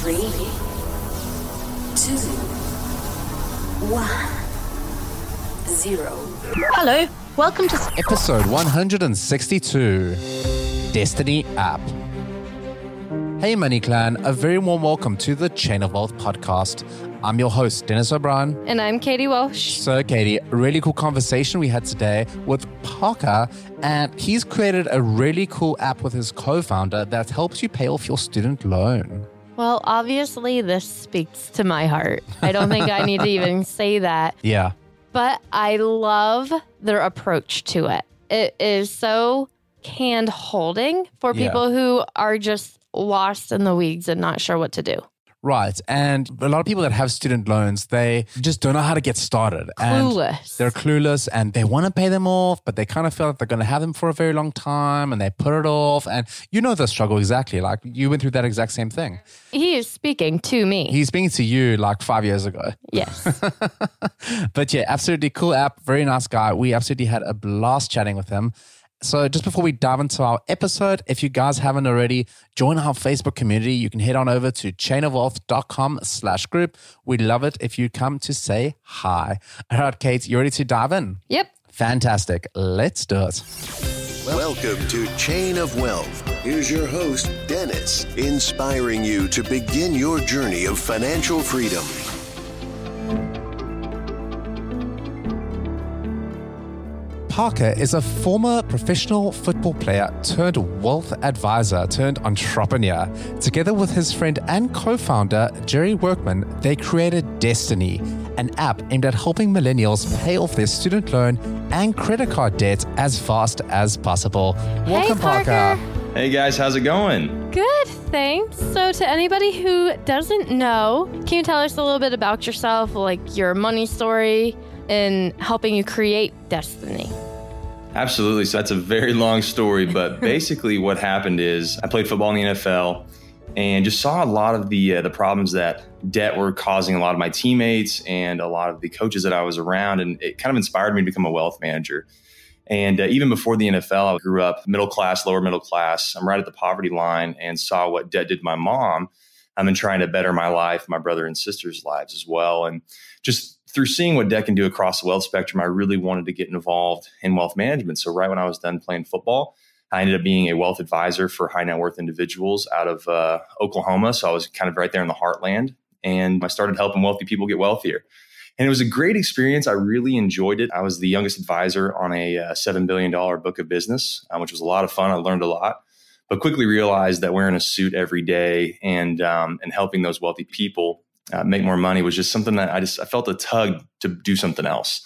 Three, two, one, zero. Hello, welcome to Episode 162 Destiny App. Hey, Money Clan, a very warm welcome to the Chain of Wealth podcast. I'm your host, Dennis O'Brien. And I'm Katie Walsh. So, Katie, really cool conversation we had today with Parker, and he's created a really cool app with his co founder that helps you pay off your student loan. Well, obviously, this speaks to my heart. I don't think I need to even say that. Yeah. But I love their approach to it. It is so hand holding for Yeah. people who are just lost in the weeds and not sure what to do. Right. And a lot of people that have student loans, they just don't know how to get started. And Clueless. they're clueless and they want to pay them off, but they kind of feel like they're going to have them for a very long time and they put it off. And you know the struggle exactly. Like you went through that exact same thing. He is speaking to me. He's speaking to you like five years ago. yes. but yeah, absolutely cool app. Very nice guy. We absolutely had a blast chatting with him. So just before we dive into our episode, if you guys haven't already, join our Facebook community. You can head on over to chainofwealth.com slash group. We'd love it if you come to say hi. All right, Kate, you ready to dive in? yep. Fantastic. Let's do it. Welcome to Chain of Wealth. Here's your host, Dennis, inspiring you to begin your journey of financial freedom. Parker is a former professional football player turned wealth advisor turned entrepreneur. Together with his friend and co founder, Jerry Workman, they created Destiny, an app aimed at helping millennials pay off their student loan and credit card debt as fast as possible. Welcome, Parker. Hey guys, how's it going? Good, thanks. So, to anybody who doesn't know, can you tell us a little bit about yourself, like your money story, and helping you create destiny? Absolutely. So that's a very long story, but basically what happened is I played football in the NFL and just saw a lot of the uh, the problems that debt were causing a lot of my teammates and a lot of the coaches that I was around, and it kind of inspired me to become a wealth manager. And uh, even before the NFL, I grew up middle class, lower middle class. I'm right at the poverty line and saw what debt did to my mom. I've been trying to better my life, my brother and sister's lives as well. And just through seeing what debt can do across the wealth spectrum, I really wanted to get involved in wealth management. So, right when I was done playing football, I ended up being a wealth advisor for high net worth individuals out of uh, Oklahoma. So, I was kind of right there in the heartland. And I started helping wealthy people get wealthier. And it was a great experience. I really enjoyed it. I was the youngest advisor on a uh, $7 billion book of business, uh, which was a lot of fun. I learned a lot. but quickly realized that wearing a suit every day and um, and helping those wealthy people uh, make more money was just something that I just I felt a tug to do something else.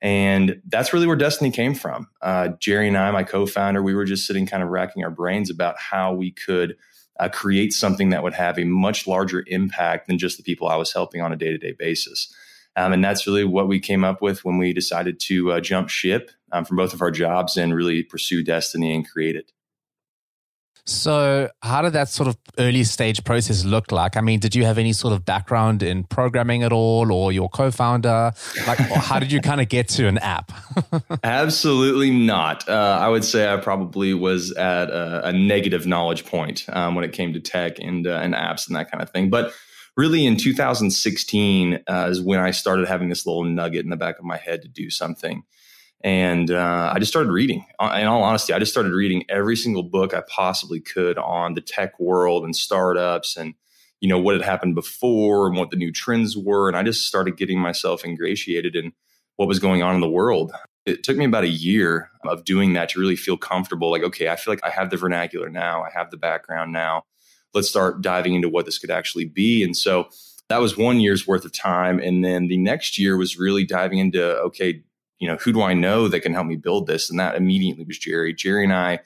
And that's really where Destiny came from. Uh, Jerry and I, my co founder, we were just sitting kind of racking our brains about how we could uh, create something that would have a much larger impact than just the people I was helping on a day to day basis. Um, and that's really what we came up with when we decided to uh, jump ship um, from both of our jobs and really pursue Destiny and create it. So, how did that sort of early stage process look like? I mean, did you have any sort of background in programming at all, or your co-founder? Like, how did you kind of get to an app? Absolutely not. Uh, I would say I probably was at a, a negative knowledge point um, when it came to tech and uh, and apps and that kind of thing. But really, in 2016 uh, is when I started having this little nugget in the back of my head to do something. And uh, I just started reading. Uh, in all honesty, I just started reading every single book I possibly could on the tech world and startups and you know what had happened before and what the new trends were. And I just started getting myself ingratiated in what was going on in the world. It took me about a year of doing that to really feel comfortable. Like, okay, I feel like I have the vernacular now. I have the background now. Let's start diving into what this could actually be. And so that was one year's worth of time. And then the next year was really diving into, okay, you know, who do I know that can help me build this? And that immediately was Jerry. Jerry and I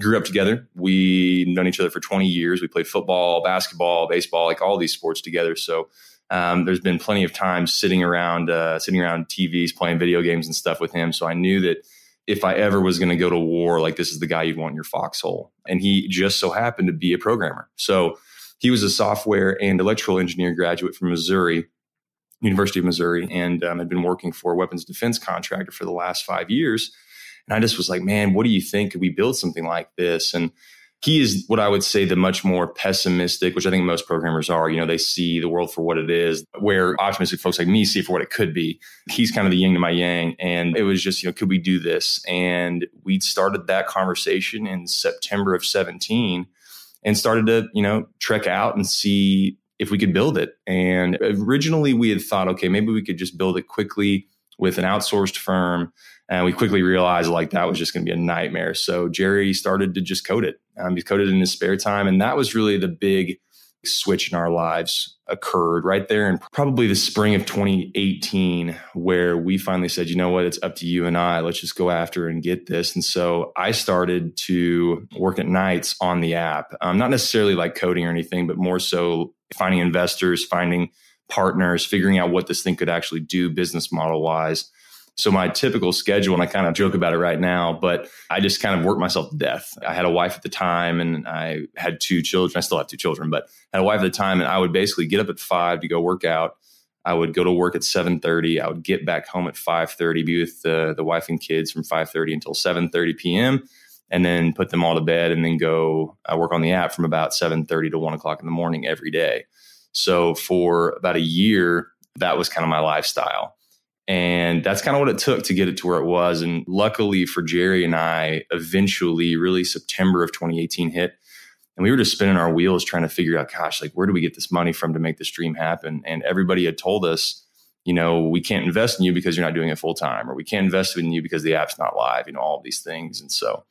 grew up together. We known each other for 20 years. We played football, basketball, baseball, like all these sports together. So um, there's been plenty of times sitting around, uh, sitting around TVs, playing video games and stuff with him. So I knew that if I ever was going to go to war, like this is the guy you'd want in your foxhole. And he just so happened to be a programmer. So he was a software and electrical engineer graduate from Missouri University of Missouri and um, had been working for a weapons defense contractor for the last five years. And I just was like, man, what do you think? Could we build something like this? And he is what I would say the much more pessimistic, which I think most programmers are. You know, they see the world for what it is, where optimistic folks like me see for what it could be. He's kind of the yin to my yang. And it was just, you know, could we do this? And we started that conversation in September of 17 and started to, you know, trek out and see if we could build it. And originally we had thought, okay, maybe we could just build it quickly with an outsourced firm. And we quickly realized like that was just going to be a nightmare. So Jerry started to just code it. Um, he coded in his spare time. And that was really the big switch in our lives occurred right there in probably the spring of 2018 where we finally said you know what? It's up to you and i. Let's just go after and get this. And so i started to work at nights on the app um, not necessarily like coding or anything but more so finding investors, finding partners, figuring out what this thing could actually do business model wise. So my typical schedule, and I kind of joke about it right now, but I just kind of worked myself to death. I had a wife at the time and I had two children. I still have two children, but I had a wife at the time and I would basically get up at five to go work out. I would go to work at 7:30. I would get back home at 5:30, be with the, the wife and kids from 5:30 until 7:30 p.m and then put them all to bed and then go uh, work on the app from about 7.30 to 1 o'clock in the morning every day so for about a year that was kind of my lifestyle and that's kind of what it took to get it to where it was and luckily for jerry and i eventually really september of 2018 hit and we were just spinning our wheels trying to figure out gosh like where do we get this money from to make this dream happen and everybody had told us you know, we can't invest in you because you're not doing it full time, or we can't invest in you because the app's not live, you know, all of these things. And so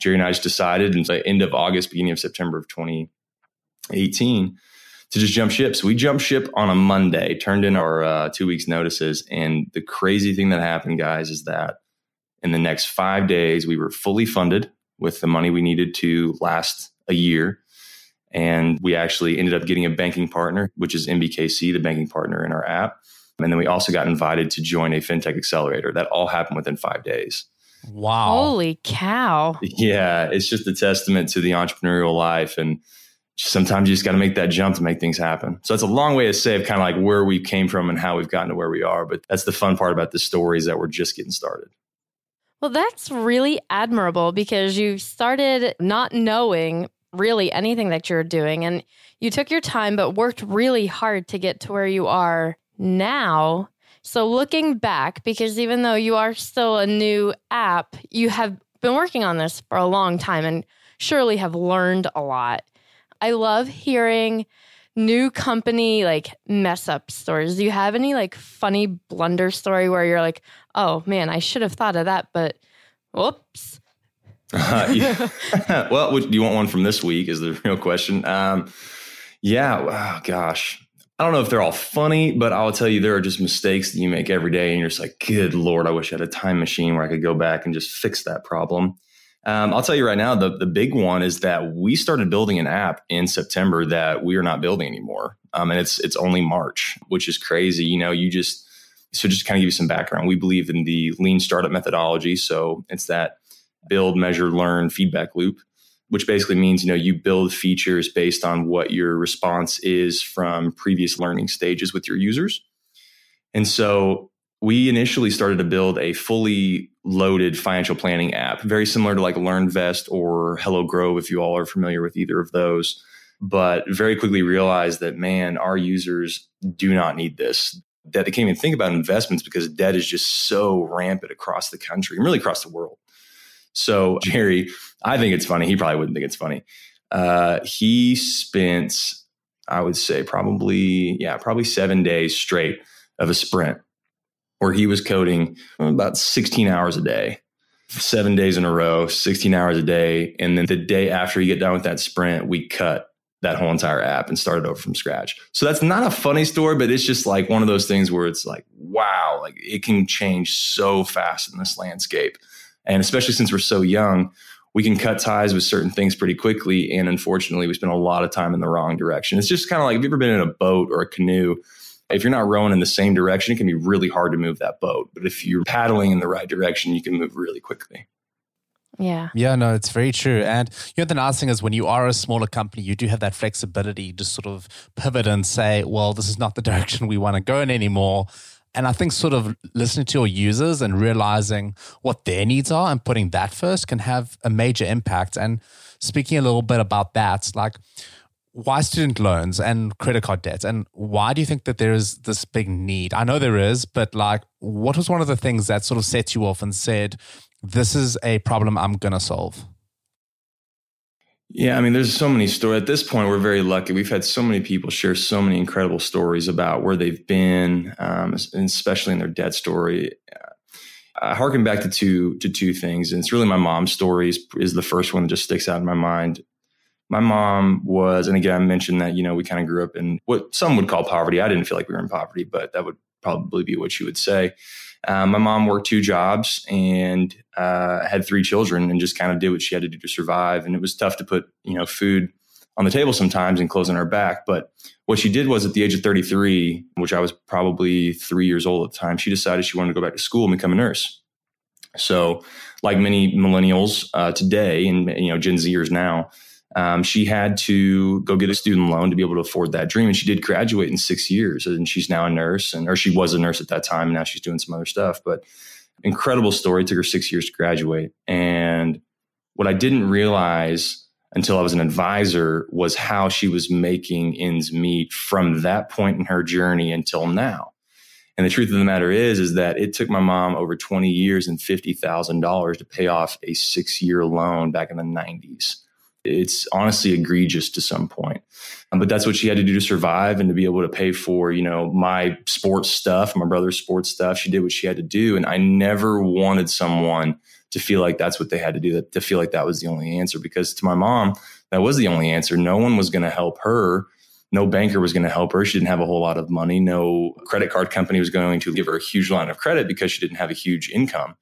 Jerry and I just decided in the end of August, beginning of September of 2018 to just jump ship. So we jumped ship on a Monday, turned in our uh, two weeks notices. And the crazy thing that happened, guys, is that in the next five days, we were fully funded with the money we needed to last a year. And we actually ended up getting a banking partner, which is MBKC, the banking partner in our app. And then we also got invited to join a fintech accelerator. That all happened within five days. Wow. Holy cow. Yeah, it's just a testament to the entrepreneurial life. And sometimes you just got to make that jump to make things happen. So it's a long way to say of kind of like where we came from and how we've gotten to where we are. But that's the fun part about this story is that we're just getting started. Well, that's really admirable because you started not knowing really anything that you're doing and you took your time but worked really hard to get to where you are now so looking back, because even though you are still a new app, you have been working on this for a long time and surely have learned a lot. I love hearing new company like mess up stories. Do you have any like funny blunder story where you're like, oh man, I should have thought of that, but whoops. Uh, yeah. well, do you want one from this week? Is the real question. Um, yeah. Oh, gosh. I don't know if they're all funny, but I'll tell you, there are just mistakes that you make every day. And you're just like, good Lord, I wish I had a time machine where I could go back and just fix that problem. Um, I'll tell you right now, the, the big one is that we started building an app in September that we are not building anymore. Um, and it's, it's only March, which is crazy. You know, you just, so just kind of give you some background. We believe in the lean startup methodology. So it's that build, measure, learn feedback loop, which basically means, you know, you build features based on what your response is from previous learning stages with your users. And so we initially started to build a fully loaded financial planning app, very similar to like LearnVest or Hello Grove, if you all are familiar with either of those. But very quickly realized that, man, our users do not need this. That they can't even think about investments because debt is just so rampant across the country and really across the world. So, Jerry, I think it's funny. He probably wouldn't think it's funny. Uh, he spent, I would say, probably, yeah, probably seven days straight of a sprint where he was coding about 16 hours a day, seven days in a row, 16 hours a day. And then the day after you get done with that sprint, we cut that whole entire app and started over from scratch. So that's not a funny story, but it's just like one of those things where it's like, wow, like it can change so fast in this landscape. And especially since we're so young, we can cut ties with certain things pretty quickly. And unfortunately, we spend a lot of time in the wrong direction. It's just kind of like, have you ever been in a boat or a canoe if you're not rowing in the same direction, it can be really hard to move that boat. But if you're paddling in the right direction, you can move really quickly. Yeah. Yeah, no, it's very true. And you know, the nice thing is when you are a smaller company, you do have that flexibility to sort of pivot and say, well, this is not the direction we want to go in anymore. And I think sort of listening to your users and realizing what their needs are and putting that first can have a major impact. And speaking a little bit about that, like why student loans and credit card debts and why do you think that there is this big need? I know there is but like what was one of the things that sort of set you off and said this is a problem i'm going to solve yeah i mean there's so many stories at this point we're very lucky. We've had so many people share so many incredible stories about where they've been um, especially in their debt story. I harken back to two to two things, and it's really my mom's stories is the first one that just sticks out in my mind my mom was, and again, I mentioned that, you know, we kind of grew up in what some would call poverty. I didn't feel like we were in poverty, but that would probably be what she would say. Um, my mom worked two jobs and uh, had three children and just kind of did what she had to do to survive. And it was tough to put, you know, food on the table sometimes and closing her back. But what she did was at the age of 33, which I was probably three years old at the time, she decided she wanted to go back to school and become a nurse. So, like many millennials uh, today and you know Gen Zers now, um, she had to go get a student loan to be able to afford that dream. And she did graduate in six years. And she's now a nurse, and or she was a nurse at that time. And now she's doing some other stuff. But incredible story. It took her six years to graduate. And what I didn't realize until I was an advisor was how she was making ends meet from that point in her journey until now. And the truth of the matter is, is that it took my mom over 20 years and $50,000 to pay off a six year loan back in the 90s it's honestly egregious to some point. Um, but that's what she had to do to survive and to be able to pay for, you know, my sports stuff, my brother's sports stuff. She did what she had to do. And I never wanted someone to feel like that's what they had to do, that to feel like that was the only answer. Because to my mom, that was the only answer. No one was going to help her. No banker was going to help her. She didn't have a whole lot of money. No credit card company was going to give her a huge line of credit because she didn't have a huge income.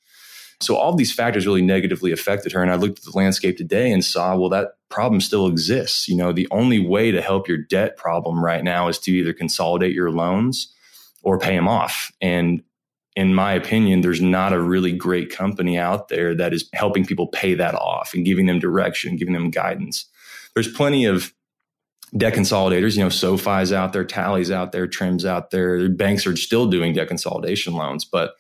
So all these factors really negatively affected her. And I looked at the landscape today and saw, well, that problem still exists. You know, the only way to help your debt problem right now is to either consolidate your loans or pay them off. And in my opinion, there's not a really great company out there that is helping people pay that off and giving them direction, giving them guidance. There's plenty of debt consolidators, you know, SoFi's out there, Tally's out there, Trim's out there. Banks are still doing debt consolidation loans, but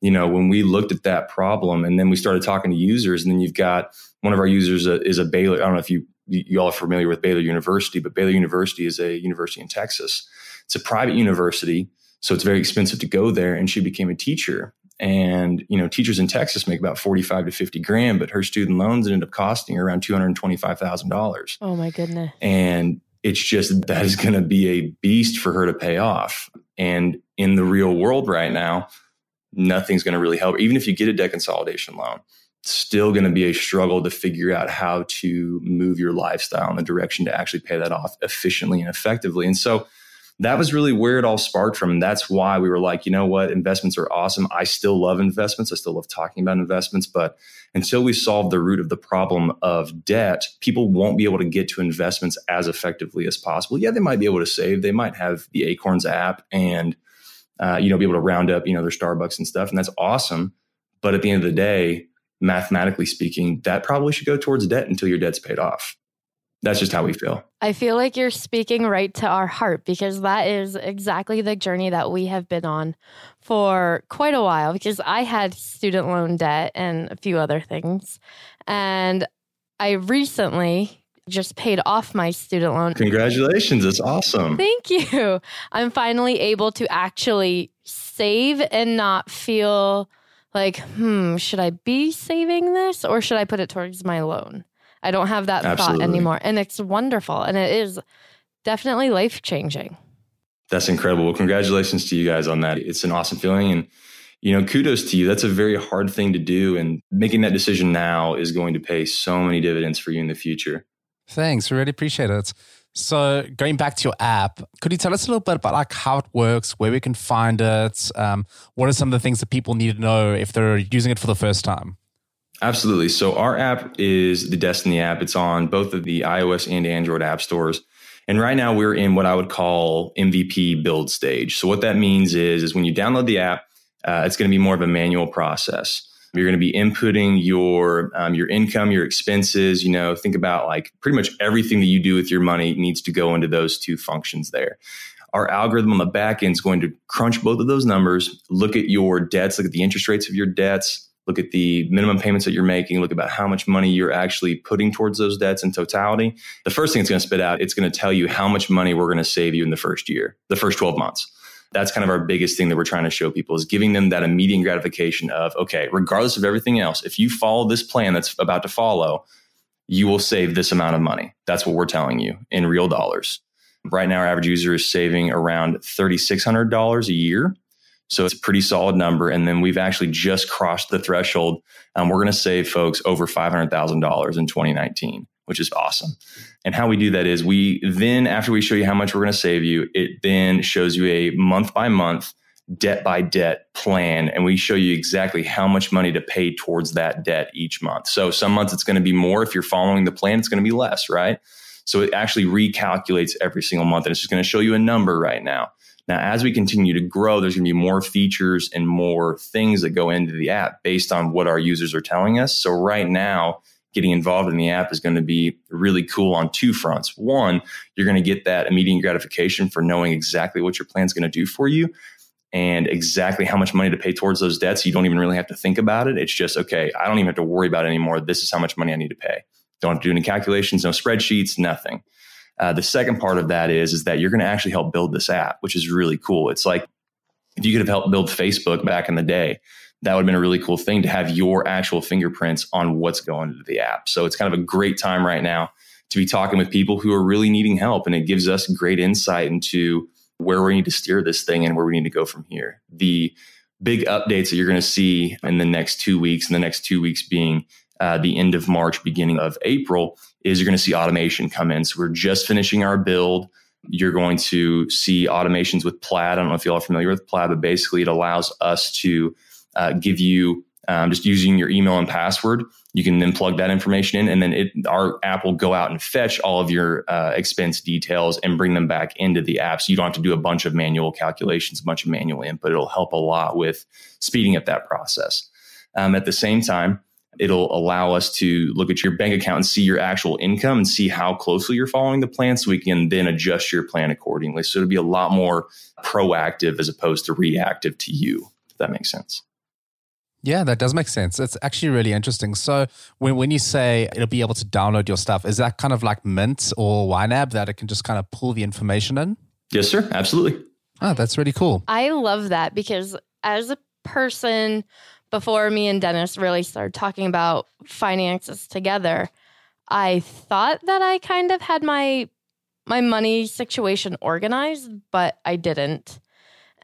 you know, when we looked at that problem and then we started talking to users, and then you've got one of our users is a Baylor. I don't know if you you all are familiar with Baylor University, but Baylor University is a university in Texas. It's a private university, so it's very expensive to go there. And she became a teacher. And you know, teachers in Texas make about forty-five to fifty grand, but her student loans ended up costing her around two hundred twenty-five thousand dollars. Oh my goodness! And it's just that is going to be a beast for her to pay off. And in the real world right now, nothing's going to really help. Even if you get a debt consolidation loan, it's still going to be a struggle to figure out how to move your lifestyle in the direction to actually pay that off efficiently and effectively. And so that was really where it all sparked from. And that's why we were like, you know what, investments are awesome. I still love investments. I still love talking about investments. But until we solve the root of the problem of debt, people won't be able to get to investments as effectively as possible. Yeah, they might be able to save. They might have the Acorns app and, uh, you know, be able to round up, you know, their Starbucks and stuff. And that's awesome. But at the end of the day, mathematically speaking, that probably should go towards debt until your debt's paid off that's just how we feel. I feel like you're speaking right to our heart because that is exactly the journey that we have been on for quite a while. Because I had student loan debt and a few other things. And I recently just paid off my student loan. Congratulations. It's awesome. Thank you. I'm finally able to actually save and not feel like, hmm, should I be saving this or should I put it towards my loan? I don't have that Absolutely. thought anymore. And it's wonderful. And it is definitely life changing. That's incredible. Well, congratulations to you guys on that. It's an awesome feeling. And, you know, kudos to you. That's a very hard thing to do. And making that decision now is going to pay so many dividends for you in the future. Thanks. We really appreciate it. So, going back to your app, could you tell us a little bit about like how it works, where we can find it? Um, what are some of the things that people need to know if they're using it for the first time? Absolutely. So our app is the Destiny app. It's on both of the iOS and Android app stores. And right now we're in what I would call MVP build stage. So what that means is, is when you download the app, uh, it's going to be more of a manual process. You're going to be inputting your um, your income, your expenses. You know, think about like pretty much everything that you do with your money needs to go into those two functions there. Our algorithm on the back end is going to crunch both of those numbers, look at your debts, look at the interest rates of your debts, look at the minimum payments that you're making, look about how much money you're actually putting towards those debts in totality. The first thing it's going to spit out, it's going to tell you how much money we're going to save you in the first year, the first 12 months. That's kind of our biggest thing that we're trying to show people is giving them that immediate gratification of, okay, regardless of everything else, if you follow this plan that's about to follow, you will save this amount of money. That's what we're telling you in real dollars. Right now, our average user is saving around $3,600 a year so it's a pretty solid number. And then we've actually just crossed the threshold. Um, we're going to save folks over $500,000 in 2019, which is awesome. And how we do that is we then, after we show you how much we're going to save you, it then shows you a month by month, debt by debt plan. And we show you exactly how much money to pay towards that debt each month. So some months it's going to be more. If you're following the plan, it's going to be less, right? So it actually recalculates every single month and it's just going to show you a number right now. Now, as we continue to grow, there's going to be more features and more things that go into the app based on what our users are telling us. So, right now, getting involved in the app is going to be really cool on two fronts. One, you're going to get that immediate gratification for knowing exactly what your plan is going to do for you and exactly how much money to pay towards those debts. You don't even really have to think about it. It's just, okay, I don't even have to worry about it anymore. This is how much money I need to pay. Don't have to do any calculations, no spreadsheets, nothing. Uh, the second part of that is is that you're going to actually help build this app, which is really cool. It's like if you could have helped build Facebook back in the day, that would have been a really cool thing to have your actual fingerprints on what's going into the app. So it's kind of a great time right now to be talking with people who are really needing help, and it gives us great insight into where we need to steer this thing and where we need to go from here. The big updates that you're going to see in the next two weeks, and the next two weeks being uh, the end of March, beginning of April, is you're going to see automation come in. So we're just finishing our build. You're going to see automations with Plaid. I don't know if you all are familiar with Plaid, but basically it allows us to uh, give you um, just using your email and password. You can then plug that information in, and then it, our app will go out and fetch all of your uh, expense details and bring them back into the app. So you don't have to do a bunch of manual calculations, a bunch of manual input. It'll help a lot with speeding up that process. Um, at the same time, it'll allow us to look at your bank account and see your actual income and see how closely you're following the plan so we can then adjust your plan accordingly. So it'll be a lot more proactive as opposed to reactive to you, if that makes sense. Yeah, that does make sense. It's actually really interesting. So when, when you say it'll be able to download your stuff, is that kind of like Mint or YNAB that it can just kind of pull the information in? Yes, sir. Absolutely. Oh, that's really cool. I love that because as a person before me and Dennis really started talking about finances together, I thought that I kind of had my my money situation organized, but I didn't.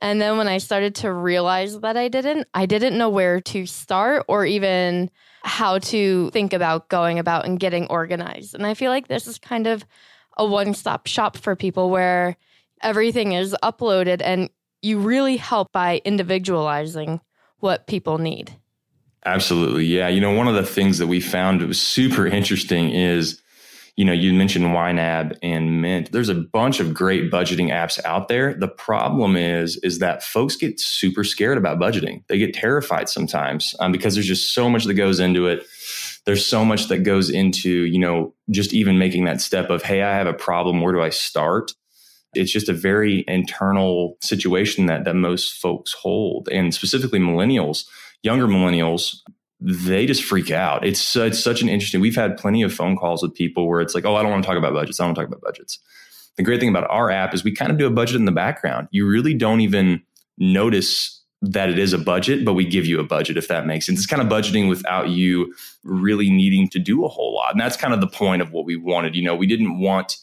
And then when I started to realize that I didn't, I didn't know where to start or even how to think about going about and getting organized. And I feel like this is kind of a one stop shop for people where everything is uploaded and you really help by individualizing what people need. Absolutely. Yeah. You know, one of the things that we found was super interesting is, you know, you mentioned YNAB and Mint. There's a bunch of great budgeting apps out there. The problem is, is that folks get super scared about budgeting. They get terrified sometimes um, because there's just so much that goes into it. There's so much that goes into, you know, just even making that step of, hey, I have a problem. Where do I start? It's just a very internal situation that that most folks hold, and specifically millennials younger millennials they just freak out. It's it's such an interesting. We've had plenty of phone calls with people where it's like, oh, I don't want to talk about budgets. I don't want to talk about budgets. The great thing about our app is we kind of do a budget in the background. You really don't even notice that it is a budget, but we give you a budget if that makes sense. It's kind of budgeting without you really needing to do a whole lot, and that's kind of the point of what we wanted. You know, we didn't want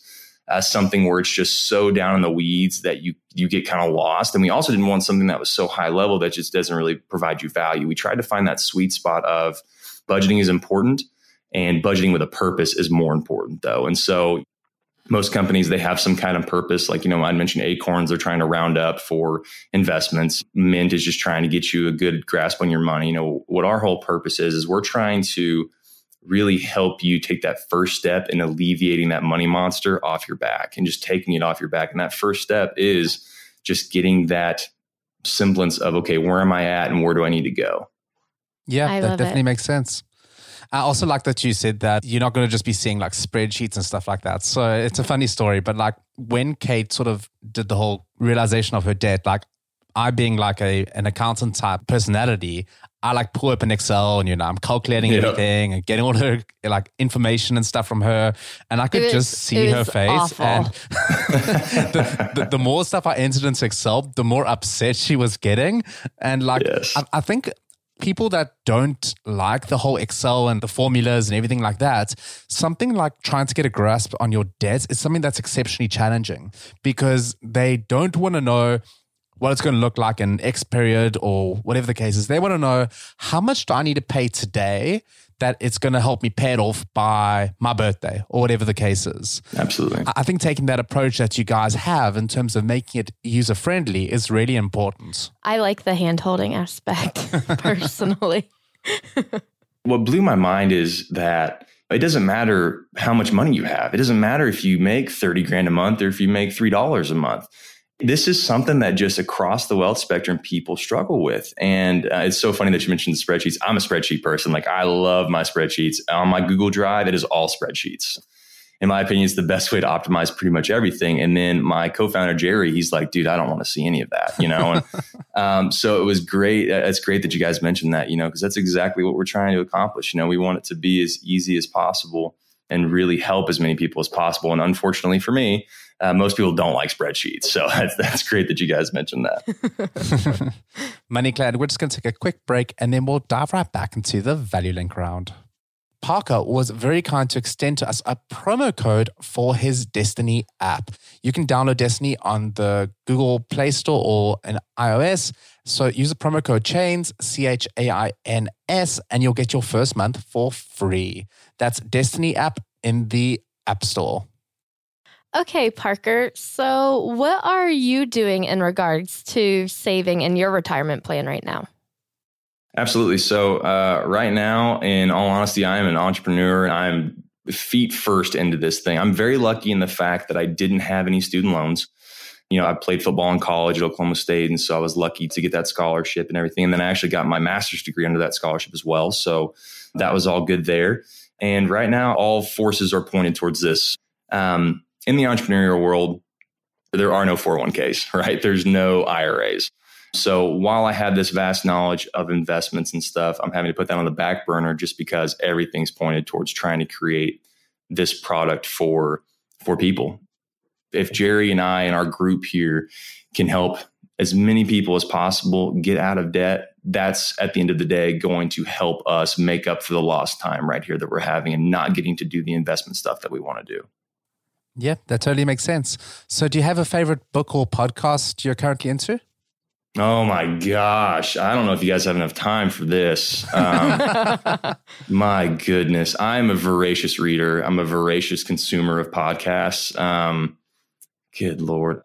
as something where it's just so down in the weeds that you you get kind of lost. And we also didn't want something that was so high level that just doesn't really provide you value. We tried to find that sweet spot of budgeting is important and budgeting with a purpose is more important though. And so most companies they have some kind of purpose like you know i mentioned acorns they're trying to round up for investments mint is just trying to get you a good grasp on your money you know what our whole purpose is is we're trying to really help you take that first step in alleviating that money monster off your back and just taking it off your back. And that first step is just getting that semblance of, okay, where am I at and where do I need to go? Yeah, I that definitely it. makes sense. I also like that you said that you're not going to just be seeing like spreadsheets and stuff like that. So it's a funny story, but like when Kate sort of did the whole realization of her debt, like I being like a an accountant type personality, I like pull open Excel and you know I'm calculating yep. everything and getting all her like information and stuff from her, and I could was, just see her face. Awful. And the, the, the, more stuff I entered into Excel, the more upset she was getting, and like yes. I, I think people that don't like the whole Excel and the formulas and everything like that, something like trying to get a grasp on your debts is something that's exceptionally challenging because they don't want to know what it's going to look like in X period or whatever the case is. They want to know how much do I need to pay today that it's going to help me pay it off by my birthday or whatever the case is. Absolutely. I think taking that approach that you guys have in terms of making it user friendly is really important. I like the hand holding aspect personally. what blew my mind is that it doesn't matter how much money you have. It doesn't matter if you make 30 grand a month or if you make $3 a month this is something that just across the wealth spectrum people struggle with. And uh, it's so funny that you mentioned the spreadsheets. I'm a spreadsheet person. Like i love my spreadsheets. On my google drive it is all spreadsheets. In my opinion it's the best way to optimize pretty much everything. And then my co-founder jerry he's like dude i don't want to see any of that you know? And um, so it was great uh, it's great that you guys mentioned that you know because that's exactly what we're trying to accomplish. You know we want it to be as easy as possible and really help as many people as possible and unfortunately for me uh, most people don't like spreadsheets. So that's, that's great that you guys mentioned that. Money Clan, we're just going to take a quick break and then we'll dive right back into the Value Link round. Parker was very kind to extend to us a promo code for his Destiny app. You can download Destiny on the Google Play Store or an iOS. So use the promo code CHAINS, C H A I N S, and you'll get your first month for free. That's Destiny app in the App Store. Okay, Parker. So, what are you doing in regards to saving in your retirement plan right now? Absolutely. So, uh, right now, in all honesty, I am an entrepreneur and I'm feet first into this thing. I'm very lucky in the fact that I didn't have any student loans. You know, I played football in college at Oklahoma State, and so I was lucky to get that scholarship and everything. And then I actually got my master's degree under that scholarship as well. So that was all good there. And right now, all forces are pointed towards this. Um, in the entrepreneurial world, there are no 401ks, right? There's no IRAs. So while I have this vast knowledge of investments and stuff, I'm having to put that on the back burner just because everything's pointed towards trying to create this product for for people. If Jerry and I and our group here can help as many people as possible get out of debt, that's at the end of the day going to help us make up for the lost time right here that we're having and not getting to do the investment stuff that we want to do. Yeah, that totally makes sense. So, do you have a favorite book or podcast you're currently into? Oh my gosh. I don't know if you guys have enough time for this. Um, my goodness. I'm a voracious reader. I'm a voracious consumer of podcasts. Um, good Lord.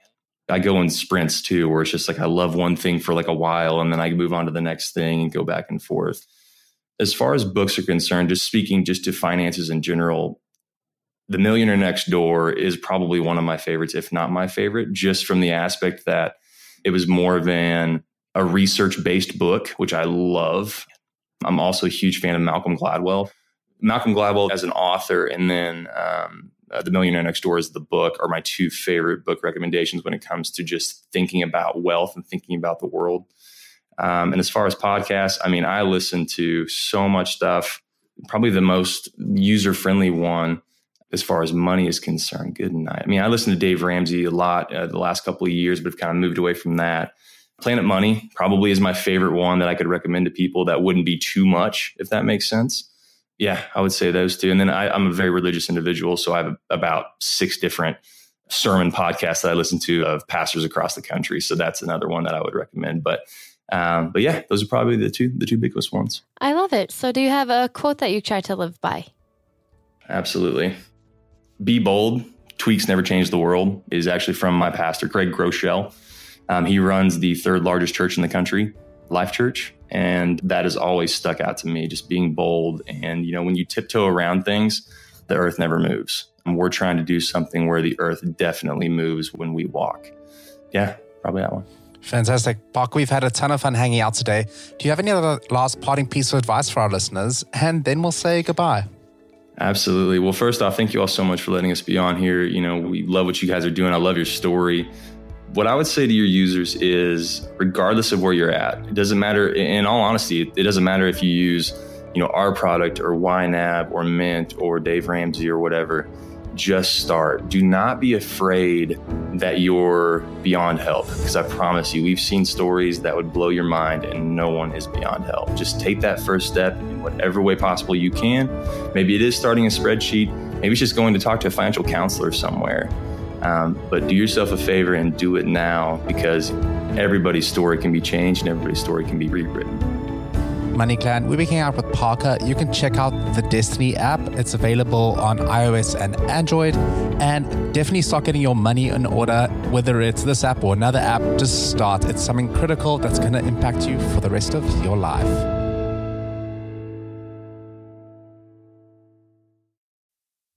I go in sprints too, where it's just like I love one thing for like a while and then I move on to the next thing and go back and forth. As far as books are concerned, just speaking just to finances in general, The Millionaire Next Door is probably one of my favorites, if not my favorite, just from the aspect that it was more than a research based book, which I love. I'm also a huge fan of Malcolm Gladwell. Malcolm Gladwell as an author, and then um, uh, The Millionaire Next Door is the book, are my two favorite book recommendations when it comes to just thinking about wealth and thinking about the world. Um, and as far as podcasts, I mean, I listen to so much stuff. Probably the most user friendly one as far as money is concerned. Good night. I mean, I listen to Dave Ramsey a lot uh, the last couple of years, but have kind of moved away from that. Planet Money probably is my favorite one that I could recommend to people that wouldn't be too much, if that makes sense. Yeah, I would say those two. And then I, am a very religious individual, so I have about six different sermon podcasts that I listen to of pastors across the country. So that's another one that I would recommend. But um, but yeah, those are probably the two the two biggest ones. I love it. So do you have a quote that you try to live by? Absolutely. Be bold. Tweaks never change the world is actually from my pastor, Craig Groeschel. Um, he runs the third largest church in the country, Life Church. And that has always stuck out to me, just being bold. And, you know, when you tiptoe around things, the earth never moves. And we're trying to do something where the earth definitely moves when we walk. Yeah, probably that one. Fantastic. Park, we've had a ton of fun hanging out today. Do you have any other last parting piece of advice for our listeners? And then we'll say goodbye. Absolutely. Well, first off, thank you all so much for letting us be on here. You know, we love what you guys are doing. I love your story. What I would say to your users is regardless of where you're at, it doesn't matter, in all honesty, it doesn't matter if you use, you know, our product or YNAB or Mint or Dave Ramsey or whatever just start. Do not be afraid that you're beyond help because I promise you, we've seen stories that would blow your mind and no one is beyond help. Just take that first step in whatever way possible you can. Maybe it is starting a spreadsheet, maybe it's just going to talk to a financial counselor somewhere. Um, but do yourself a favor and do it now because everybody's story can be changed and everybody's story can be rewritten. Money Clan, we're working out with Parker. You can check out the Destiny app. It's available on iOS and Android. And definitely start getting your money in order, whether it's this app or another app. Just start. It's something critical that's going to impact you for the rest of your life.